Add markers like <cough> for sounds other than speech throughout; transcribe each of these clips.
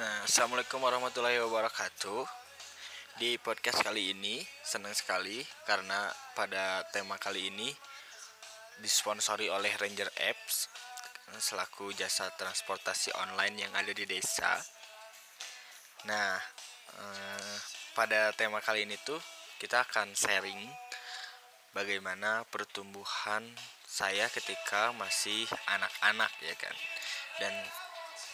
Nah, Assalamualaikum warahmatullahi wabarakatuh. Di podcast kali ini senang sekali karena pada tema kali ini disponsori oleh Ranger Apps selaku jasa transportasi online yang ada di desa. Nah, eh, pada tema kali ini tuh kita akan sharing bagaimana pertumbuhan saya ketika masih anak-anak ya kan. Dan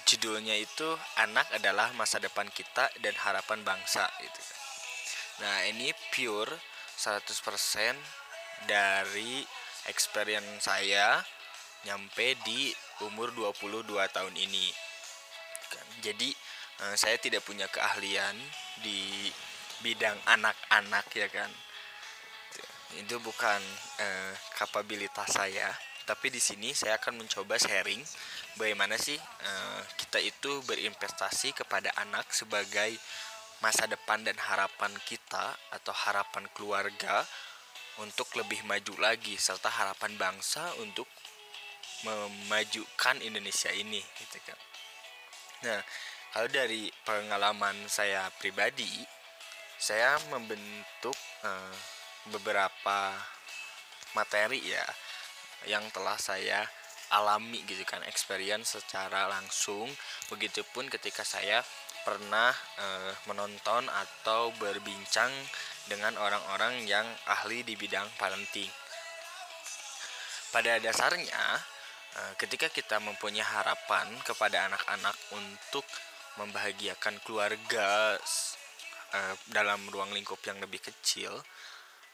judulnya itu anak adalah masa depan kita dan harapan bangsa gitu. Nah, ini pure 100% dari experience saya nyampe di umur 22 tahun ini. Kan. Jadi eh, saya tidak punya keahlian di bidang anak-anak ya kan. Itu bukan eh, kapabilitas saya tapi di sini saya akan mencoba sharing bagaimana sih uh, kita itu berinvestasi kepada anak sebagai masa depan dan harapan kita atau harapan keluarga untuk lebih maju lagi serta harapan bangsa untuk memajukan Indonesia ini gitu kan. Nah, kalau dari pengalaman saya pribadi, saya membentuk uh, beberapa materi ya yang telah saya alami gitu kan experience secara langsung. Begitupun ketika saya pernah e, menonton atau berbincang dengan orang-orang yang ahli di bidang parenting. Pada dasarnya e, ketika kita mempunyai harapan kepada anak-anak untuk membahagiakan keluarga e, dalam ruang lingkup yang lebih kecil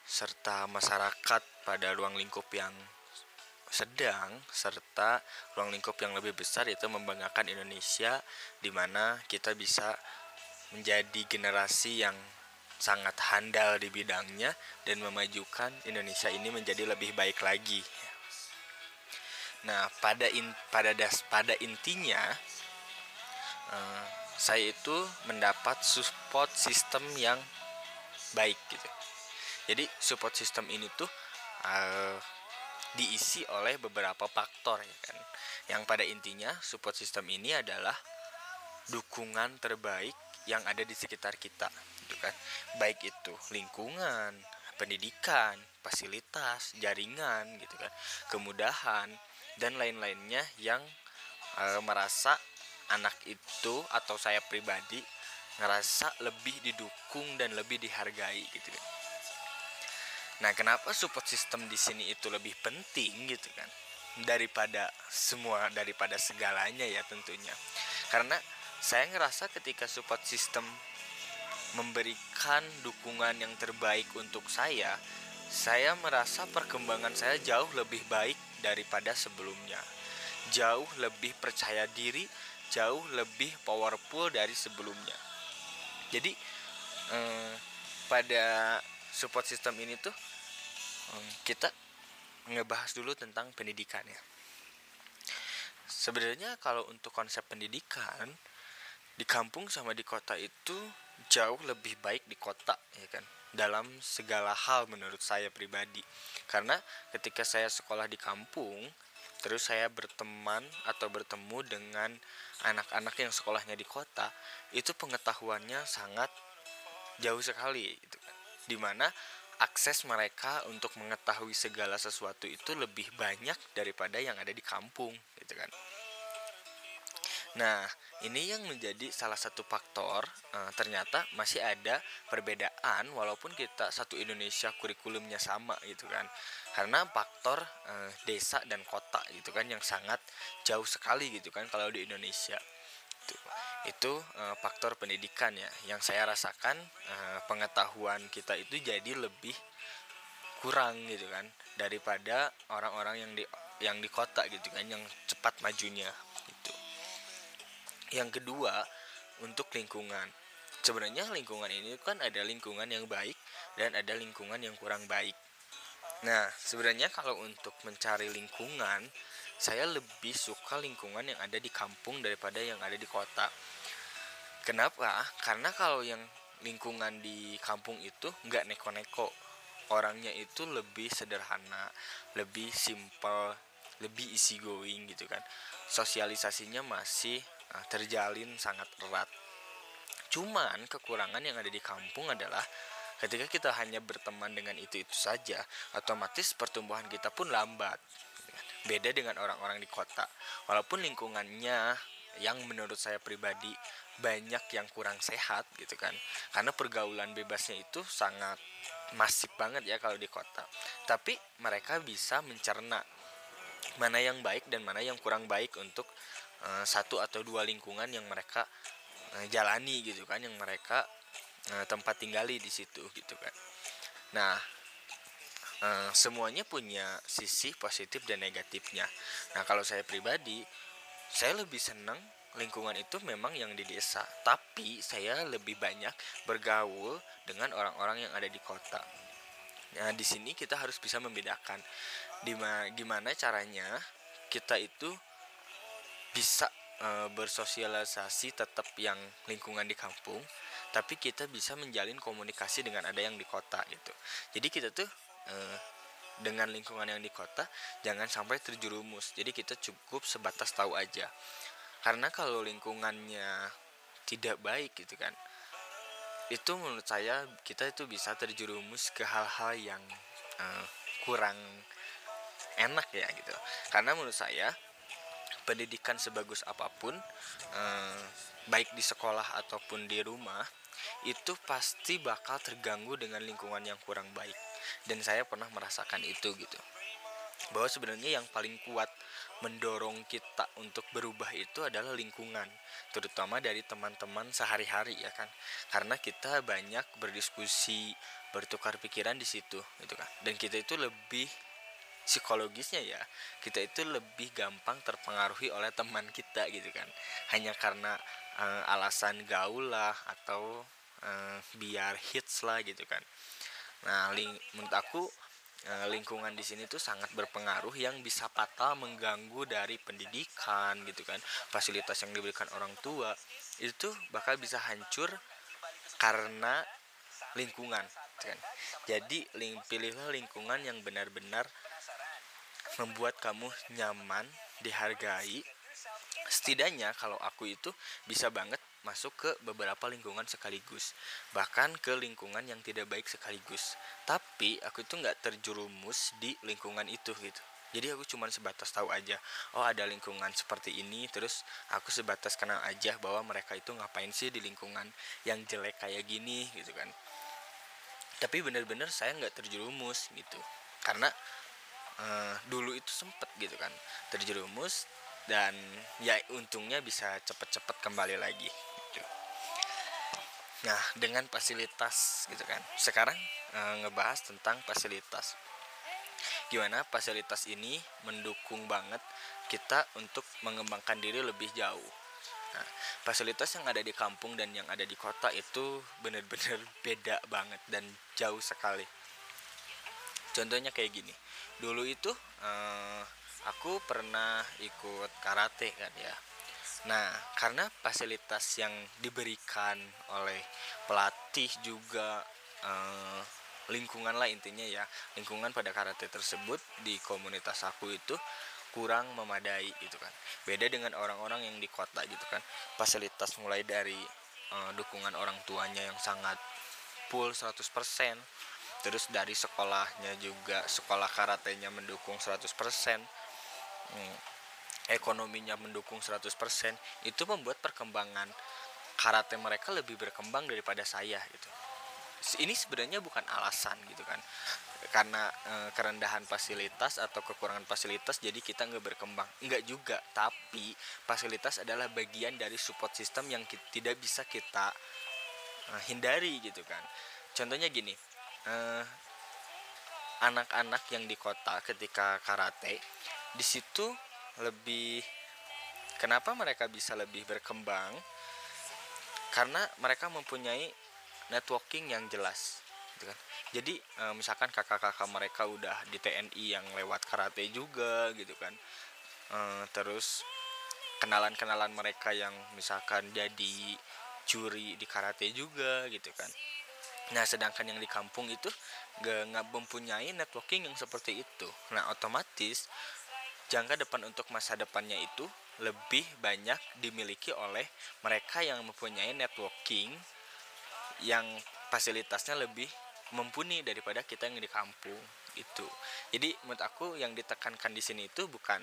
serta masyarakat pada ruang lingkup yang sedang serta ruang lingkup yang lebih besar itu membanggakan Indonesia di mana kita bisa menjadi generasi yang sangat handal di bidangnya dan memajukan Indonesia ini menjadi lebih baik lagi. Nah, pada in, pada das pada intinya uh, saya itu mendapat support system yang baik gitu. Jadi support system ini tuh uh, diisi oleh beberapa faktor ya kan. Yang pada intinya support system ini adalah dukungan terbaik yang ada di sekitar kita gitu kan. Baik itu lingkungan, pendidikan, fasilitas, jaringan gitu kan, kemudahan dan lain-lainnya yang e, merasa anak itu atau saya pribadi ngerasa lebih didukung dan lebih dihargai gitu kan Nah, kenapa support system di sini itu lebih penting gitu kan? Daripada semua daripada segalanya ya tentunya. Karena saya ngerasa ketika support system memberikan dukungan yang terbaik untuk saya, saya merasa perkembangan saya jauh lebih baik daripada sebelumnya. Jauh lebih percaya diri, jauh lebih powerful dari sebelumnya. Jadi eh, pada support system ini tuh kita ngebahas dulu tentang pendidikan ya. Sebenarnya kalau untuk konsep pendidikan di kampung sama di kota itu jauh lebih baik di kota ya kan? Dalam segala hal menurut saya pribadi. Karena ketika saya sekolah di kampung terus saya berteman atau bertemu dengan anak-anak yang sekolahnya di kota itu pengetahuannya sangat jauh sekali itu kan? Di mana akses mereka untuk mengetahui segala sesuatu itu lebih banyak daripada yang ada di kampung gitu kan Nah, ini yang menjadi salah satu faktor e, ternyata masih ada perbedaan walaupun kita satu Indonesia kurikulumnya sama gitu kan. Karena faktor e, desa dan kota gitu kan yang sangat jauh sekali gitu kan kalau di Indonesia. Itu e, faktor pendidikan ya yang saya rasakan e, pengetahuan kita itu jadi lebih kurang gitu kan daripada orang-orang yang di yang di kota gitu kan yang cepat majunya yang kedua untuk lingkungan. Sebenarnya lingkungan ini kan ada lingkungan yang baik dan ada lingkungan yang kurang baik. Nah sebenarnya kalau untuk mencari lingkungan saya lebih suka lingkungan yang ada di kampung daripada yang ada di kota kenapa? Karena kalau yang lingkungan di kampung itu nggak neko-neko. Orangnya itu lebih sederhana lebih simple lebih easy going gitu kan. Sosialisasinya masih uh, terjalin sangat erat. Cuman kekurangan yang ada di kampung adalah ketika kita hanya berteman dengan itu itu saja otomatis pertumbuhan kita pun lambat. Beda dengan orang-orang di kota. Walaupun lingkungannya yang menurut saya pribadi banyak yang kurang sehat gitu kan. Karena pergaulan bebasnya itu sangat masif banget ya kalau di kota. Tapi mereka bisa mencerna mana yang baik dan mana yang kurang baik untuk uh, satu atau dua lingkungan yang mereka uh, jalani gitu kan yang mereka uh, tempat tinggali di situ gitu kan. Nah uh, semuanya punya sisi positif dan negatifnya. Nah kalau saya pribadi saya lebih senang lingkungan itu memang yang di desa. Tapi saya lebih banyak bergaul dengan orang-orang yang ada di kota. Nah di sini kita harus bisa membedakan gimana caranya kita itu bisa e, bersosialisasi tetap yang lingkungan di kampung tapi kita bisa menjalin komunikasi dengan ada yang di kota gitu. Jadi kita tuh e, dengan lingkungan yang di kota jangan sampai terjerumus. Jadi kita cukup sebatas tahu aja karena kalau lingkungannya tidak baik gitu kan itu menurut saya kita itu bisa terjerumus ke hal-hal yang uh, kurang enak ya gitu. Karena menurut saya pendidikan sebagus apa pun uh, baik di sekolah ataupun di rumah itu pasti bakal terganggu dengan lingkungan yang kurang baik. Dan saya pernah merasakan itu gitu. Bahwa sebenarnya yang paling kuat mendorong kita untuk berubah itu adalah lingkungan terutama dari teman-teman sehari-hari ya kan? Karena kita banyak berdiskusi bertukar pikiran di situ gitu kan? Dan kita itu lebih psikologisnya ya kita itu lebih gampang terpengaruhi oleh teman kita gitu kan? Hanya karena uh, alasan gaul lah atau uh, biar hits lah gitu kan? Nah menurut aku Eh, lingkungan di sini tuh sangat berpengaruh yang bisa fatal mengganggu dari pendidikan gitu kan. Fasilitas yang diberikan orang tua itu bakal bisa hancur karena lingkungan gitu kan. Jadi ling pilihlah lingkungan yang benar-benar membuat kamu nyaman dihargai. Setidaknya kalau aku itu bisa banget masuk ke beberapa lingkungan sekaligus bahkan ke lingkungan yang tidak baik sekaligus. Tapi aku itu nggak terjerumus di lingkungan itu gitu. Jadi aku cuma sebatas tahu aja oh ada lingkungan seperti ini terus aku sebatas kenal aja bahwa mereka itu ngapain sih di lingkungan yang jelek kayak gini gitu kan. Tapi bener-bener saya nggak terjerumus gitu. Karena uh, dulu itu sempet gitu kan terjerumus dan ya untungnya bisa cepet-cepet kembali lagi Nah, dengan fasilitas gitu kan. Sekarang e, ngebahas tentang fasilitas. Gimana fasilitas ini mendukung banget kita untuk mengembangkan diri lebih jauh. Nah, fasilitas yang ada di kampung dan yang ada di kota itu benar-benar <laughs> beda banget dan jauh sekali. Contohnya kayak gini. Dulu itu e, aku pernah ikut karate kan ya Nah, karena fasilitas yang diberikan oleh pelatih juga eh, lingkungan lah intinya ya, lingkungan pada karate tersebut di komunitas aku itu kurang memadai gitu kan. Beda dengan orang-orang yang di kota gitu kan. Fasilitas mulai dari eh, dukungan orang tuanya yang sangat full 100%, terus dari sekolahnya juga sekolah karatenya mendukung 100%. Hmm ekonominya mendukung 100% itu membuat perkembangan karate mereka lebih berkembang daripada saya gitu. Ini sebenarnya bukan alasan gitu kan. Karena e, kerendahan fasilitas atau kekurangan fasilitas jadi kita nggak berkembang. Nggak juga tapi fasilitas adalah bagian dari support system yang kita, tidak bisa kita e, hindari gitu kan. Contohnya gini anak anak-anak yang di kota ketika karate di situ lebih kenapa mereka bisa lebih berkembang? Karena mereka mempunyai networking yang jelas gitu kan? Jadi e, misalkan kakak-kakak mereka udah di TNI yang lewat karate juga gitu kan? E, terus kenalan-kenalan mereka yang misalkan jadi curi di karate juga gitu kan? Nah sedangkan yang di kampung itu gak, gak mempunyai networking yang seperti itu. Nah otomatis jangka depan untuk masa depannya itu lebih banyak dimiliki oleh mereka yang mempunyai networking yang fasilitasnya lebih mumpuni daripada kita yang di kampung itu. Jadi menurut aku yang ditekankan di sini itu bukan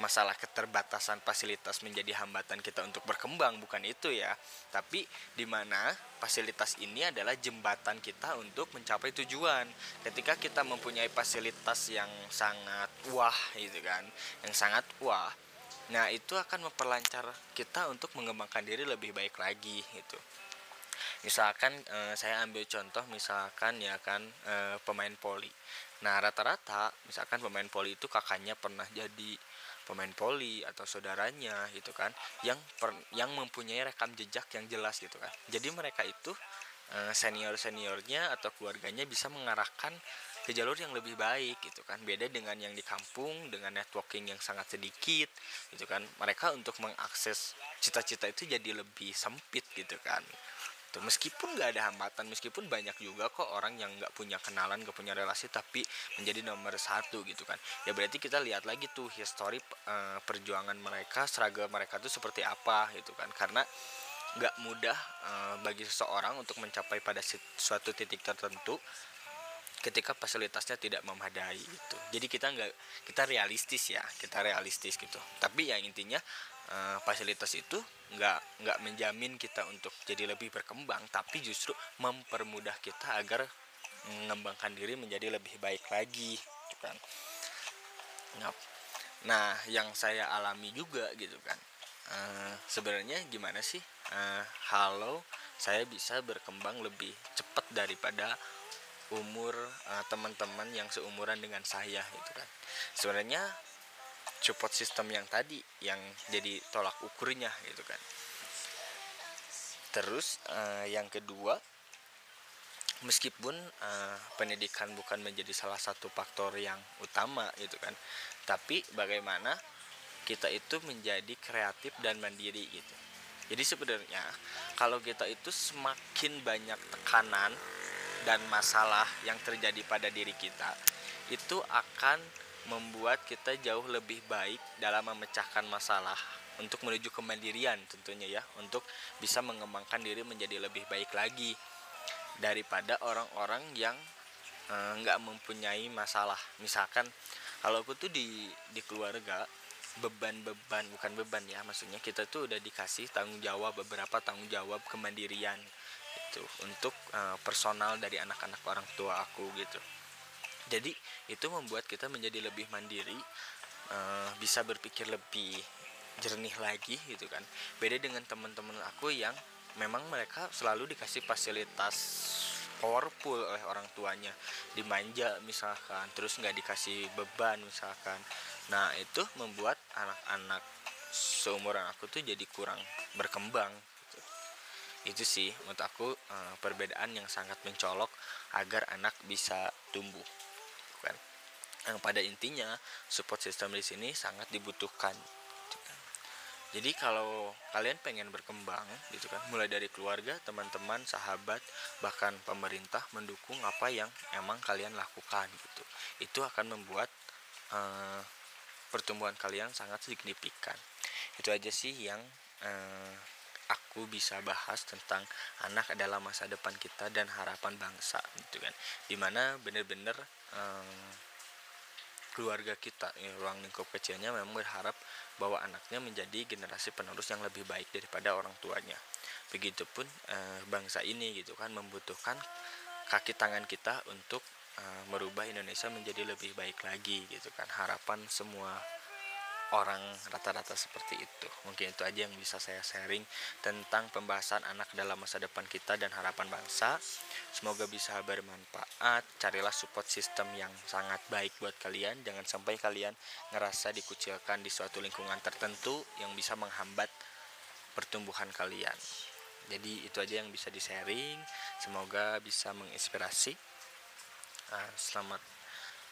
masalah keterbatasan fasilitas menjadi hambatan kita untuk berkembang, bukan itu ya. Tapi di mana fasilitas ini adalah jembatan kita untuk mencapai tujuan. Ketika kita mempunyai fasilitas yang sangat wah gitu kan, yang sangat wah. Nah, itu akan memperlancar kita untuk mengembangkan diri lebih baik lagi gitu misalkan e, saya ambil contoh misalkan ya kan e, pemain poli. Nah rata-rata misalkan pemain poli itu kakaknya pernah jadi pemain poli atau saudaranya gitu kan yang per, yang mempunyai rekam jejak yang jelas gitu kan. Jadi mereka itu eh, senior seniornya atau keluarganya bisa mengarahkan ke jalur yang lebih baik gitu kan. Beda dengan yang di kampung dengan networking yang sangat sedikit gitu kan. Mereka untuk mengakses cita-cita itu jadi lebih sempit gitu kan gitu. Meskipun nggak ada hambatan meskipun banyak juga kok orang yang nggak punya kenalan nggak punya relasi tapi menjadi nomor satu gitu kan. Ya berarti kita lihat lagi tuh histori uh, perjuangan mereka seragam mereka tuh seperti apa gitu kan. Karena nggak mudah uh, bagi seseorang untuk mencapai pada suatu titik tertentu ketika fasilitasnya tidak memadai gitu. Jadi kita nggak kita realistis ya kita realistis gitu. Tapi yang intinya uh, fasilitas itu nggak nggak menjamin kita untuk jadi lebih berkembang tapi justru mempermudah kita agar mengembangkan diri menjadi lebih baik lagi gitu kan. Nah, yang saya alami juga gitu kan. Uh, sebenarnya gimana sih? Uh, halo saya bisa berkembang lebih cepat daripada umur uh, teman-teman yang seumuran dengan saya gitu kan. Sebenarnya support system yang tadi yang jadi tolak ukurnya gitu kan. Terus uh, yang kedua meskipun uh, pendidikan bukan menjadi salah satu faktor yang utama gitu kan tapi bagaimana kita itu menjadi kreatif dan mandiri gitu. Jadi sebenarnya kalau kita itu semakin banyak tekanan dan masalah yang terjadi pada diri kita itu akan membuat kita jauh lebih baik dalam memecahkan masalah untuk menuju kemandirian tentunya ya untuk bisa mengembangkan diri menjadi lebih baik lagi daripada orang-orang yang eh, nggak e, mempunyai masalah. Misalkan kalau aku tuh di di keluarga beban-beban bukan beban ya maksudnya kita tuh udah dikasih tanggung jawab beberapa tanggung jawab kemandirian itu untuk e, personal dari anak-anak orang tua aku gitu jadi itu membuat kita menjadi lebih mandiri uh, bisa berpikir lebih jernih lagi gitu kan. Beda dengan teman-teman aku yang memang mereka selalu dikasih fasilitas powerful oleh orang tuanya. Dimanja misalkan terus nggak dikasih beban misalkan. Nah itu membuat anak-anak seumuran aku tuh jadi kurang berkembang gitu. itu sih menurut aku uh, perbedaan yang sangat mencolok agar anak bisa tumbuh yang pada intinya support system di sini sangat dibutuhkan gitu kan. jadi kalau kalian pengen berkembang gitu kan mulai dari keluarga teman-teman sahabat bahkan pemerintah mendukung apa yang emang kalian lakukan gitu. Itu akan membuat uh, pertumbuhan kalian sangat signifikan. Itu aja sih yang uh, aku bisa bahas tentang anak adalah masa depan kita dan harapan bangsa gitu kan. Di mana bener-bener um, keluarga kita ya, ruang lingkup kecilnya memang berharap bahwa anaknya menjadi generasi penerus yang lebih baik daripada orang tuanya. Begitupun uh, bangsa ini gitu kan membutuhkan kaki tangan kita untuk uh, merubah Indonesia menjadi lebih baik lagi gitu kan. Harapan semua orang rata-rata seperti itu. Mungkin itu aja yang bisa saya sharing tentang pembahasan anak dalam masa depan kita dan harapan bangsa. Semoga bisa bermanfaat. Carilah support system yang sangat baik buat kalian. Jangan sampai kalian ngerasa dikucilkan di suatu lingkungan tertentu yang bisa menghambat pertumbuhan kalian. Jadi itu aja yang bisa di-sharing. Semoga bisa menginspirasi. Uh, selamat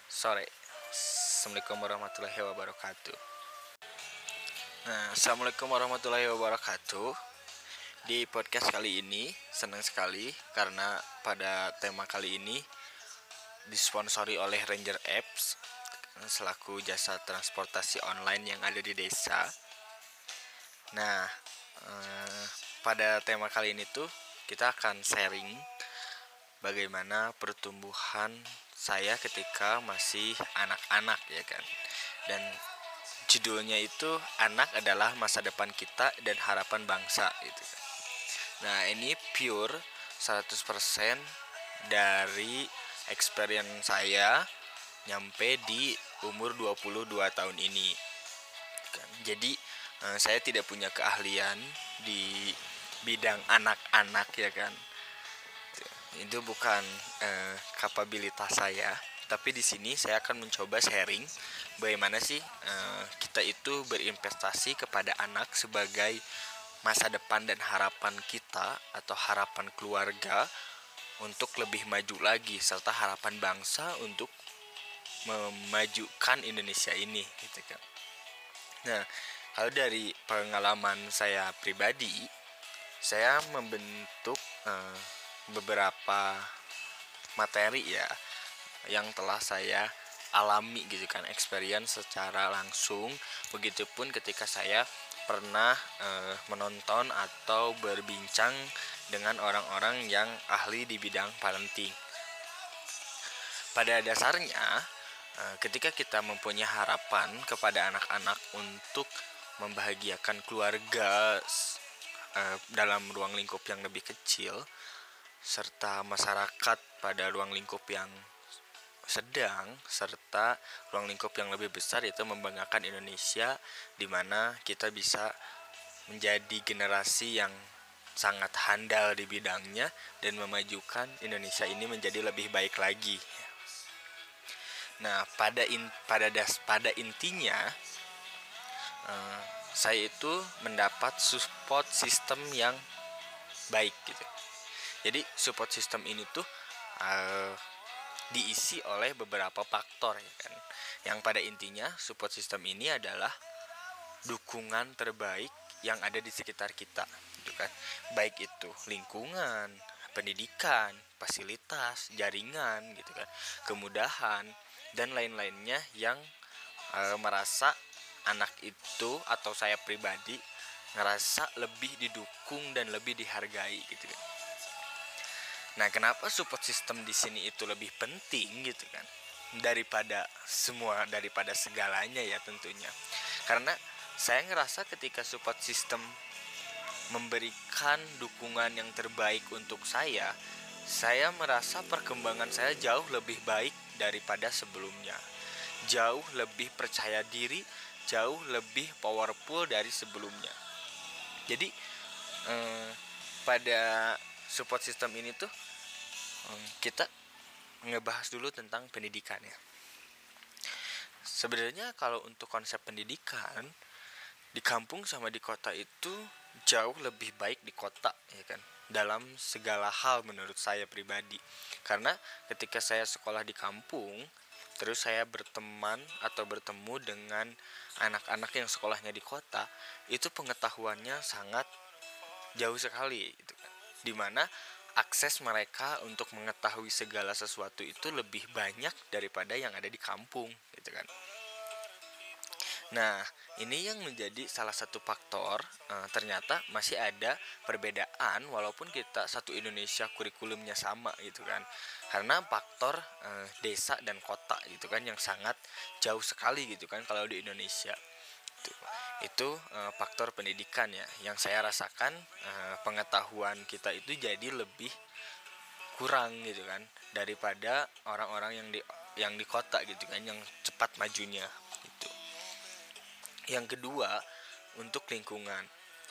sore. Assalamualaikum warahmatullahi wabarakatuh. Nah, Assalamualaikum warahmatullahi wabarakatuh Di podcast kali ini senang sekali Karena pada tema kali ini Disponsori oleh Ranger Apps Selaku jasa transportasi online yang ada di desa Nah, eh, pada tema kali ini tuh kita akan sharing bagaimana pertumbuhan saya ketika masih anak-anak ya kan. Dan judulnya itu anak adalah masa depan kita dan harapan bangsa gitu. kan. Nah, ini pure 100% dari experience saya nyampe di umur 22 tahun ini. Kan. Jadi eh, saya tidak punya keahlian di bidang anak-anak ya kan. Itu bukan eh, kapabilitas saya, tapi di sini saya akan mencoba sharing bagaimana sih eh, kita itu berinvestasi kepada anak sebagai masa depan dan harapan kita atau harapan keluarga untuk lebih maju lagi serta harapan bangsa untuk memajukan Indonesia ini gitu kan. Nah, kalau dari pengalaman saya pribadi, saya membentuk uh, beberapa materi ya yang telah saya alami gitu kan, experience secara langsung. Begitupun ketika saya pernah uh, menonton atau berbincang dengan orang-orang yang ahli di bidang parenting. Pada dasarnya, uh, ketika kita mempunyai harapan kepada anak-anak untuk membahagiakan keluarga uh, dalam ruang lingkup yang lebih kecil, serta masyarakat pada ruang lingkup yang sedang serta ruang lingkup yang lebih besar itu membanggakan Indonesia di mana kita bisa menjadi generasi yang sangat handal di bidangnya dan memajukan Indonesia ini menjadi lebih baik lagi. Nah, pada in, pada das pada intinya uh, saya itu mendapat support system yang baik gitu. Jadi support system ini tuh uh, diisi oleh beberapa faktor ya kan. Yang pada intinya support system ini adalah dukungan terbaik yang ada di sekitar kita gitu kan. Baik itu lingkungan, pendidikan, fasilitas, jaringan gitu kan, kemudahan dan lain-lainnya yang e, merasa anak itu atau saya pribadi ngerasa lebih didukung dan lebih dihargai gitu kan Nah, kenapa support system di sini itu lebih penting gitu kan? Daripada semua daripada segalanya ya tentunya. Karena saya ngerasa ketika support system memberikan dukungan yang terbaik untuk saya, saya merasa perkembangan saya jauh lebih baik daripada sebelumnya. Jauh lebih percaya diri, jauh lebih powerful dari sebelumnya. Jadi eh, pada support system ini tuh kita ngebahas dulu tentang pendidikan ya. Sebenarnya kalau untuk konsep pendidikan di kampung sama di kota itu jauh lebih baik di kota ya kan? Dalam segala hal menurut saya pribadi. Karena ketika saya sekolah di kampung terus saya berteman atau bertemu dengan anak-anak yang sekolahnya di kota itu pengetahuannya sangat jauh sekali gitu kan? Di mana akses mereka untuk mengetahui segala sesuatu itu lebih banyak daripada yang ada di kampung gitu kan Nah, ini yang menjadi salah satu faktor e, ternyata masih ada perbedaan walaupun kita satu Indonesia kurikulumnya sama gitu kan. Karena faktor e, desa dan kota gitu kan yang sangat jauh sekali gitu kan kalau di Indonesia. Itu e, faktor pendidikan ya yang saya rasakan e, pengetahuan kita itu jadi lebih kurang gitu kan daripada orang-orang yang di yang di kota gitu kan yang cepat majunya itu yang kedua untuk lingkungan.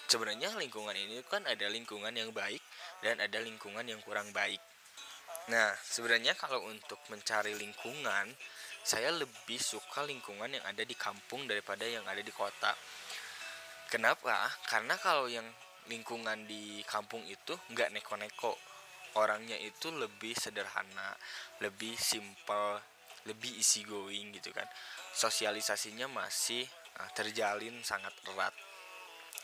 Sebenarnya lingkungan ini kan ada lingkungan yang baik dan ada lingkungan yang kurang baik. Nah sebenarnya kalau untuk mencari lingkungan saya lebih suka lingkungan yang ada di kampung daripada yang ada di kota. Kenapa? Karena kalau yang lingkungan di kampung itu nggak neko-neko, orangnya itu lebih sederhana, lebih simple, lebih easy going gitu kan. Sosialisasinya masih uh, terjalin sangat erat.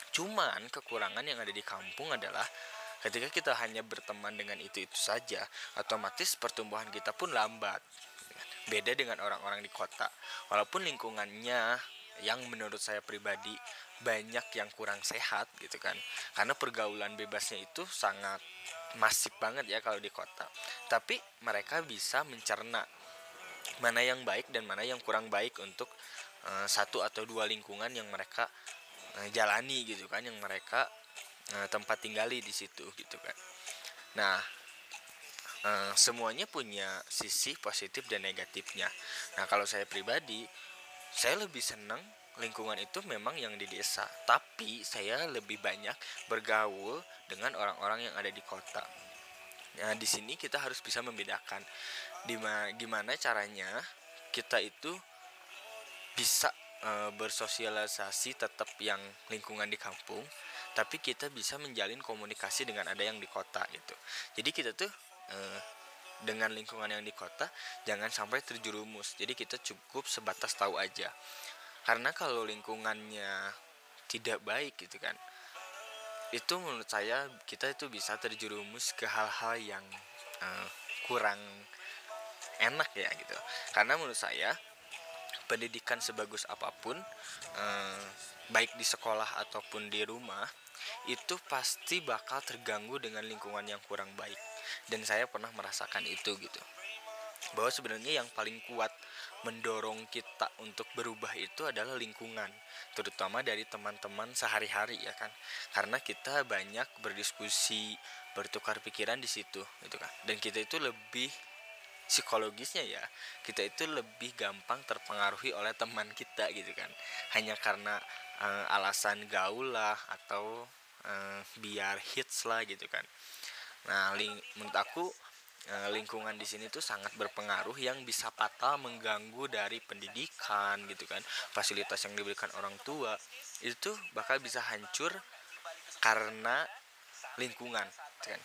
Cuman kekurangan yang ada di kampung adalah ketika kita hanya berteman dengan itu-itu saja, otomatis pertumbuhan kita pun lambat beda dengan orang-orang di kota. Walaupun lingkungannya yang menurut saya pribadi banyak yang kurang sehat gitu kan. Karena pergaulan bebasnya itu sangat masif banget ya kalau di kota. Tapi mereka bisa mencerna mana yang baik dan mana yang kurang baik untuk uh, satu atau dua lingkungan yang mereka uh, jalani gitu kan yang mereka uh, tempat tinggali di situ gitu kan. Nah uh, semuanya punya sisi positif dan negatifnya nah kalau saya pribadi saya lebih senang lingkungan itu memang yang di desa, tapi saya lebih banyak bergaul dengan orang-orang yang ada di kota. Nah, di sini kita harus bisa membedakan gimana caranya kita itu bisa e, bersosialisasi tetap yang lingkungan di kampung, tapi kita bisa menjalin komunikasi dengan ada yang di kota gitu. Jadi kita tuh e, dengan lingkungan yang di kota jangan sampai terjerumus. Jadi kita cukup sebatas tahu aja. Karena kalau lingkungannya tidak baik gitu kan itu menurut saya kita itu bisa terjerumus ke hal-hal yang uh, kurang enak ya gitu. Karena menurut saya pendidikan sebagus apa pun uh, baik di sekolah ataupun di rumah itu pasti bakal terganggu dengan lingkungan yang kurang baik dan saya pernah merasakan itu gitu. Bahwa sebenarnya yang paling kuat mendorong kita untuk berubah itu adalah lingkungan terutama dari teman-teman sehari-hari ya kan? Karena kita banyak berdiskusi bertukar pikiran di situ gitu kan? Dan kita itu lebih psikologisnya ya kita itu lebih gampang terpengaruhi oleh teman kita gitu kan? Hanya karena uh, alasan gaul lah atau uh, biar hits lah gitu kan nah menurut aku Eh, lingkungan di sini tuh sangat berpengaruh yang bisa fatal mengganggu dari pendidikan gitu kan. Fasilitas yang diberikan orang tua itu bakal bisa hancur karena lingkungan gitu kan.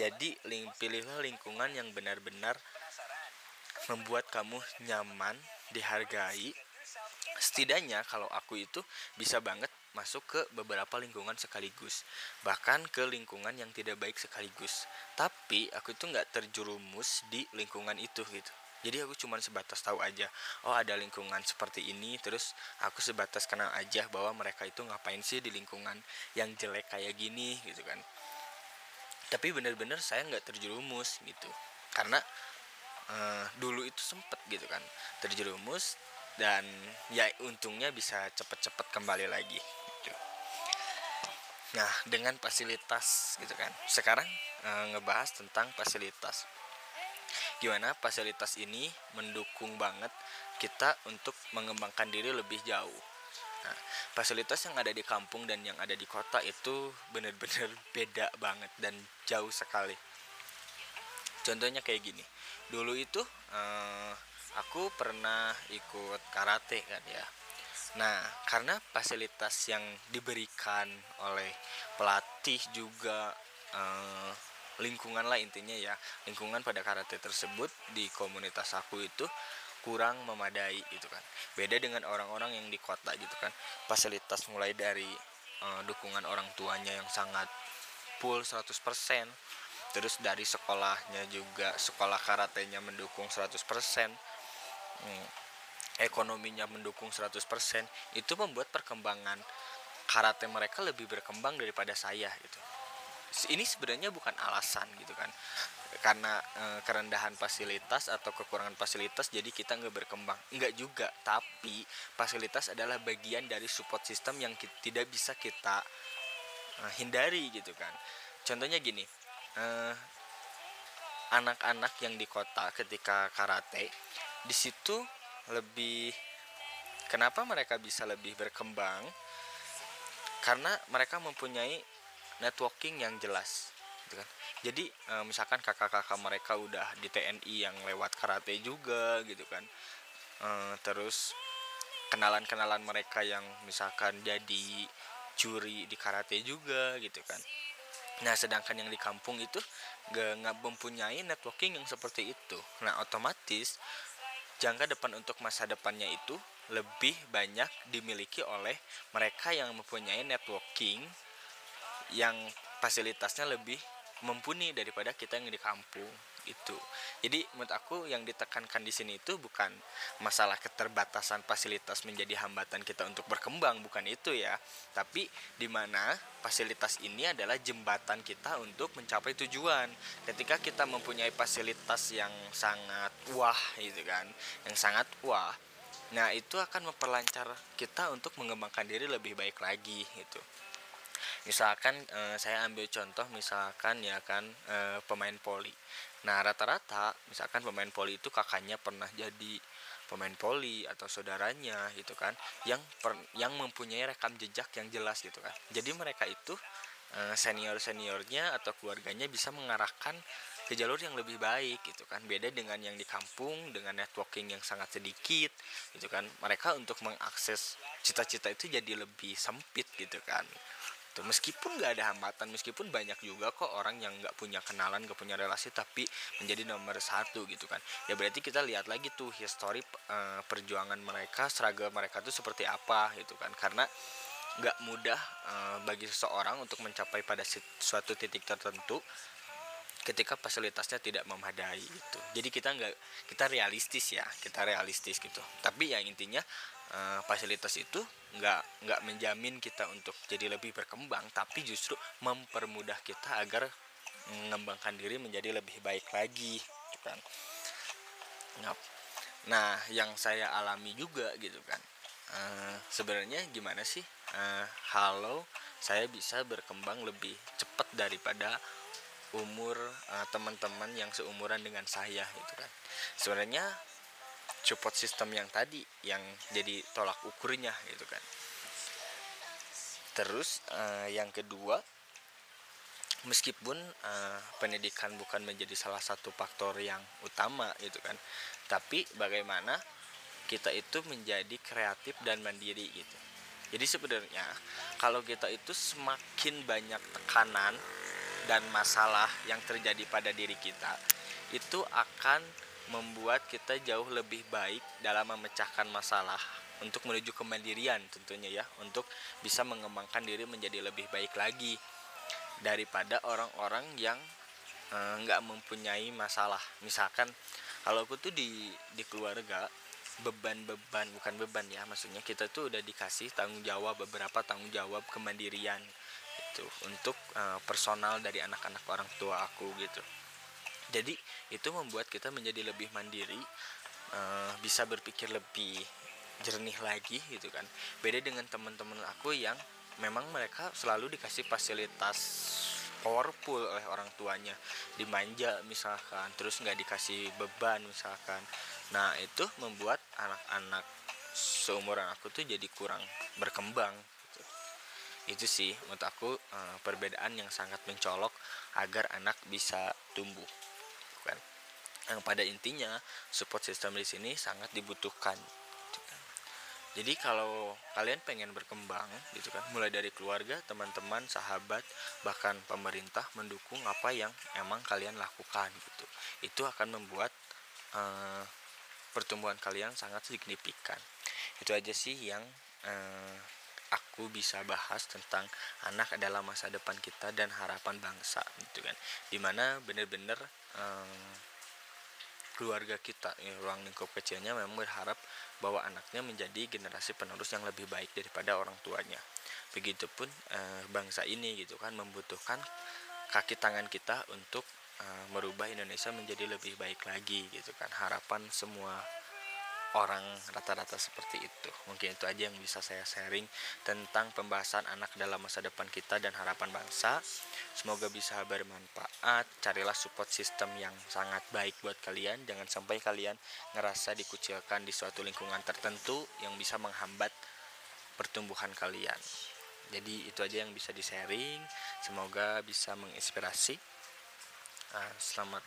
Jadi ling pilihlah lingkungan yang benar-benar membuat kamu nyaman dihargai setidaknya kalau aku itu bisa banget masuk ke beberapa lingkungan sekaligus bahkan ke lingkungan yang tidak baik sekaligus. Tapi aku itu nggak terjerumus di lingkungan itu gitu. Jadi aku cuma sebatas tahu aja oh ada lingkungan seperti ini terus aku sebatas kenal aja bahwa mereka itu ngapain sih di lingkungan yang jelek kayak gini gitu kan. Tapi bener-bener saya nggak terjerumus gitu. Karena uh, dulu itu sempet gitu kan terjerumus dan ya untungnya bisa cepet-cepet kembali lagi Nah, dengan fasilitas gitu kan. Sekarang e, ngebahas tentang fasilitas. Gimana fasilitas ini mendukung banget kita untuk mengembangkan diri lebih jauh. Nah, fasilitas yang ada di kampung dan yang ada di kota itu benar-benar <laughs> beda banget dan jauh sekali. Contohnya kayak gini. Dulu itu e, aku pernah ikut karate kan ya Nah, karena fasilitas yang diberikan oleh pelatih juga eh, lingkungan lah intinya ya, lingkungan pada karate tersebut di komunitas aku itu kurang memadai gitu kan. Beda dengan orang-orang yang di kota gitu kan. Fasilitas mulai dari eh, dukungan orang tuanya yang sangat full 100%, terus dari sekolahnya juga sekolah karatenya mendukung 100%. Hmm ekonominya mendukung 100% itu membuat perkembangan karate mereka lebih berkembang daripada saya gitu. Ini sebenarnya bukan alasan gitu kan. Karena e, kerendahan fasilitas atau kekurangan fasilitas jadi kita nggak berkembang. Nggak juga tapi fasilitas adalah bagian dari support system yang kita, tidak bisa kita e, hindari gitu kan. Contohnya gini anak anak-anak yang di kota ketika karate di situ lebih kenapa mereka bisa lebih berkembang? Karena mereka mempunyai networking yang jelas gitu kan. Jadi e, misalkan kakak-kakak mereka udah di TNI yang lewat karate juga gitu kan. E, terus kenalan-kenalan mereka yang misalkan jadi curi di karate juga gitu kan. Nah sedangkan yang di kampung itu gak, gak mempunyai networking yang seperti itu. Nah otomatis jangka depan untuk masa depannya itu lebih banyak dimiliki oleh mereka yang mempunyai networking yang fasilitasnya lebih mumpuni daripada kita yang di kampung itu jadi menurut aku yang ditekankan di sini itu bukan masalah keterbatasan fasilitas menjadi hambatan kita untuk berkembang bukan itu ya. Tapi di mana fasilitas ini adalah jembatan kita untuk mencapai tujuan. Ketika kita mempunyai fasilitas yang sangat wah gitu kan yang sangat wah nah itu akan memperlancar kita untuk mengembangkan diri lebih baik lagi gitu misalkan e, saya ambil contoh misalkan ya kan e, pemain poli. Nah rata-rata misalkan pemain poli itu kakaknya pernah jadi pemain poli atau saudaranya gitu kan yang per, yang mempunyai rekam jejak yang jelas gitu kan. Jadi mereka itu e, senior seniornya atau keluarganya bisa mengarahkan ke jalur yang lebih baik gitu kan. Beda dengan yang di kampung dengan networking yang sangat sedikit gitu kan. Mereka untuk mengakses cita-cita itu jadi lebih sempit gitu kan gitu. Meskipun nggak ada hambatan meskipun banyak juga kok orang yang nggak punya kenalan nggak punya relasi tapi menjadi nomor satu gitu kan. Ya berarti kita lihat lagi tuh histori uh, perjuangan mereka seragam mereka tuh seperti apa gitu kan. Karena nggak mudah uh, bagi seseorang untuk mencapai pada suatu titik tertentu ketika fasilitasnya tidak memadai gitu. Jadi kita nggak kita realistis ya kita realistis gitu. Tapi yang intinya uh, fasilitas itu nggak nggak menjamin kita untuk jadi lebih berkembang tapi justru mempermudah kita agar mengembangkan diri menjadi lebih baik lagi gitu kan. Nah, yang saya alami juga gitu kan. Uh, sebenarnya gimana sih? Uh, halo saya bisa berkembang lebih cepat daripada umur uh, teman-teman yang seumuran dengan saya gitu kan. Sebenarnya support system yang tadi yang jadi tolak ukurnya gitu kan. Terus uh, yang kedua meskipun uh, pendidikan bukan menjadi salah satu faktor yang utama gitu kan tapi bagaimana kita itu menjadi kreatif dan mandiri gitu. Jadi sebenarnya kalau kita itu semakin banyak tekanan dan masalah yang terjadi pada diri kita itu akan membuat kita jauh lebih baik dalam memecahkan masalah untuk menuju kemandirian tentunya ya untuk bisa mengembangkan diri menjadi lebih baik lagi daripada orang-orang yang eh, nggak e, mempunyai masalah. Misalkan kalau aku tuh di di keluarga beban-beban bukan beban ya maksudnya kita tuh udah dikasih tanggung jawab beberapa tanggung jawab kemandirian itu untuk e, personal dari anak-anak orang tua aku gitu jadi itu membuat kita menjadi lebih mandiri uh, bisa berpikir lebih jernih lagi gitu kan. Beda dengan teman-teman aku yang memang mereka selalu dikasih fasilitas powerful oleh orang tuanya. Dimanja misalkan terus nggak dikasih beban misalkan. Nah itu membuat anak-anak seumuran aku tuh jadi kurang berkembang gitu. itu sih menurut aku uh, perbedaan yang sangat mencolok agar anak bisa tumbuh kan. Yang pada intinya support system di sini sangat dibutuhkan gitu kan. jadi kalau kalian pengen berkembang gitu kan mulai dari keluarga teman-teman sahabat bahkan pemerintah mendukung apa yang emang kalian lakukan gitu. Itu akan membuat uh, pertumbuhan kalian sangat signifikan. Itu aja sih yang uh, aku bisa bahas tentang anak adalah masa depan kita dan harapan bangsa gitu kan. Di mana bener-bener um, keluarga kita ya, ruang lingkup kecilnya memang berharap bahwa anaknya menjadi generasi penerus yang lebih baik daripada orang tuanya. Begitupun uh, bangsa ini gitu kan membutuhkan kaki tangan kita untuk uh, merubah Indonesia menjadi lebih baik lagi gitu kan. Harapan semua orang rata-rata seperti itu. Mungkin itu aja yang bisa saya sharing tentang pembahasan anak dalam masa depan kita dan harapan bangsa. Semoga bisa bermanfaat. Carilah support system yang sangat baik buat kalian. Jangan sampai kalian ngerasa dikucilkan di suatu lingkungan tertentu yang bisa menghambat pertumbuhan kalian. Jadi itu aja yang bisa di-sharing. Semoga bisa menginspirasi. Uh, selamat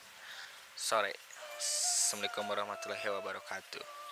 sore. Assalamualaikum warahmatullahi wabarakatuh.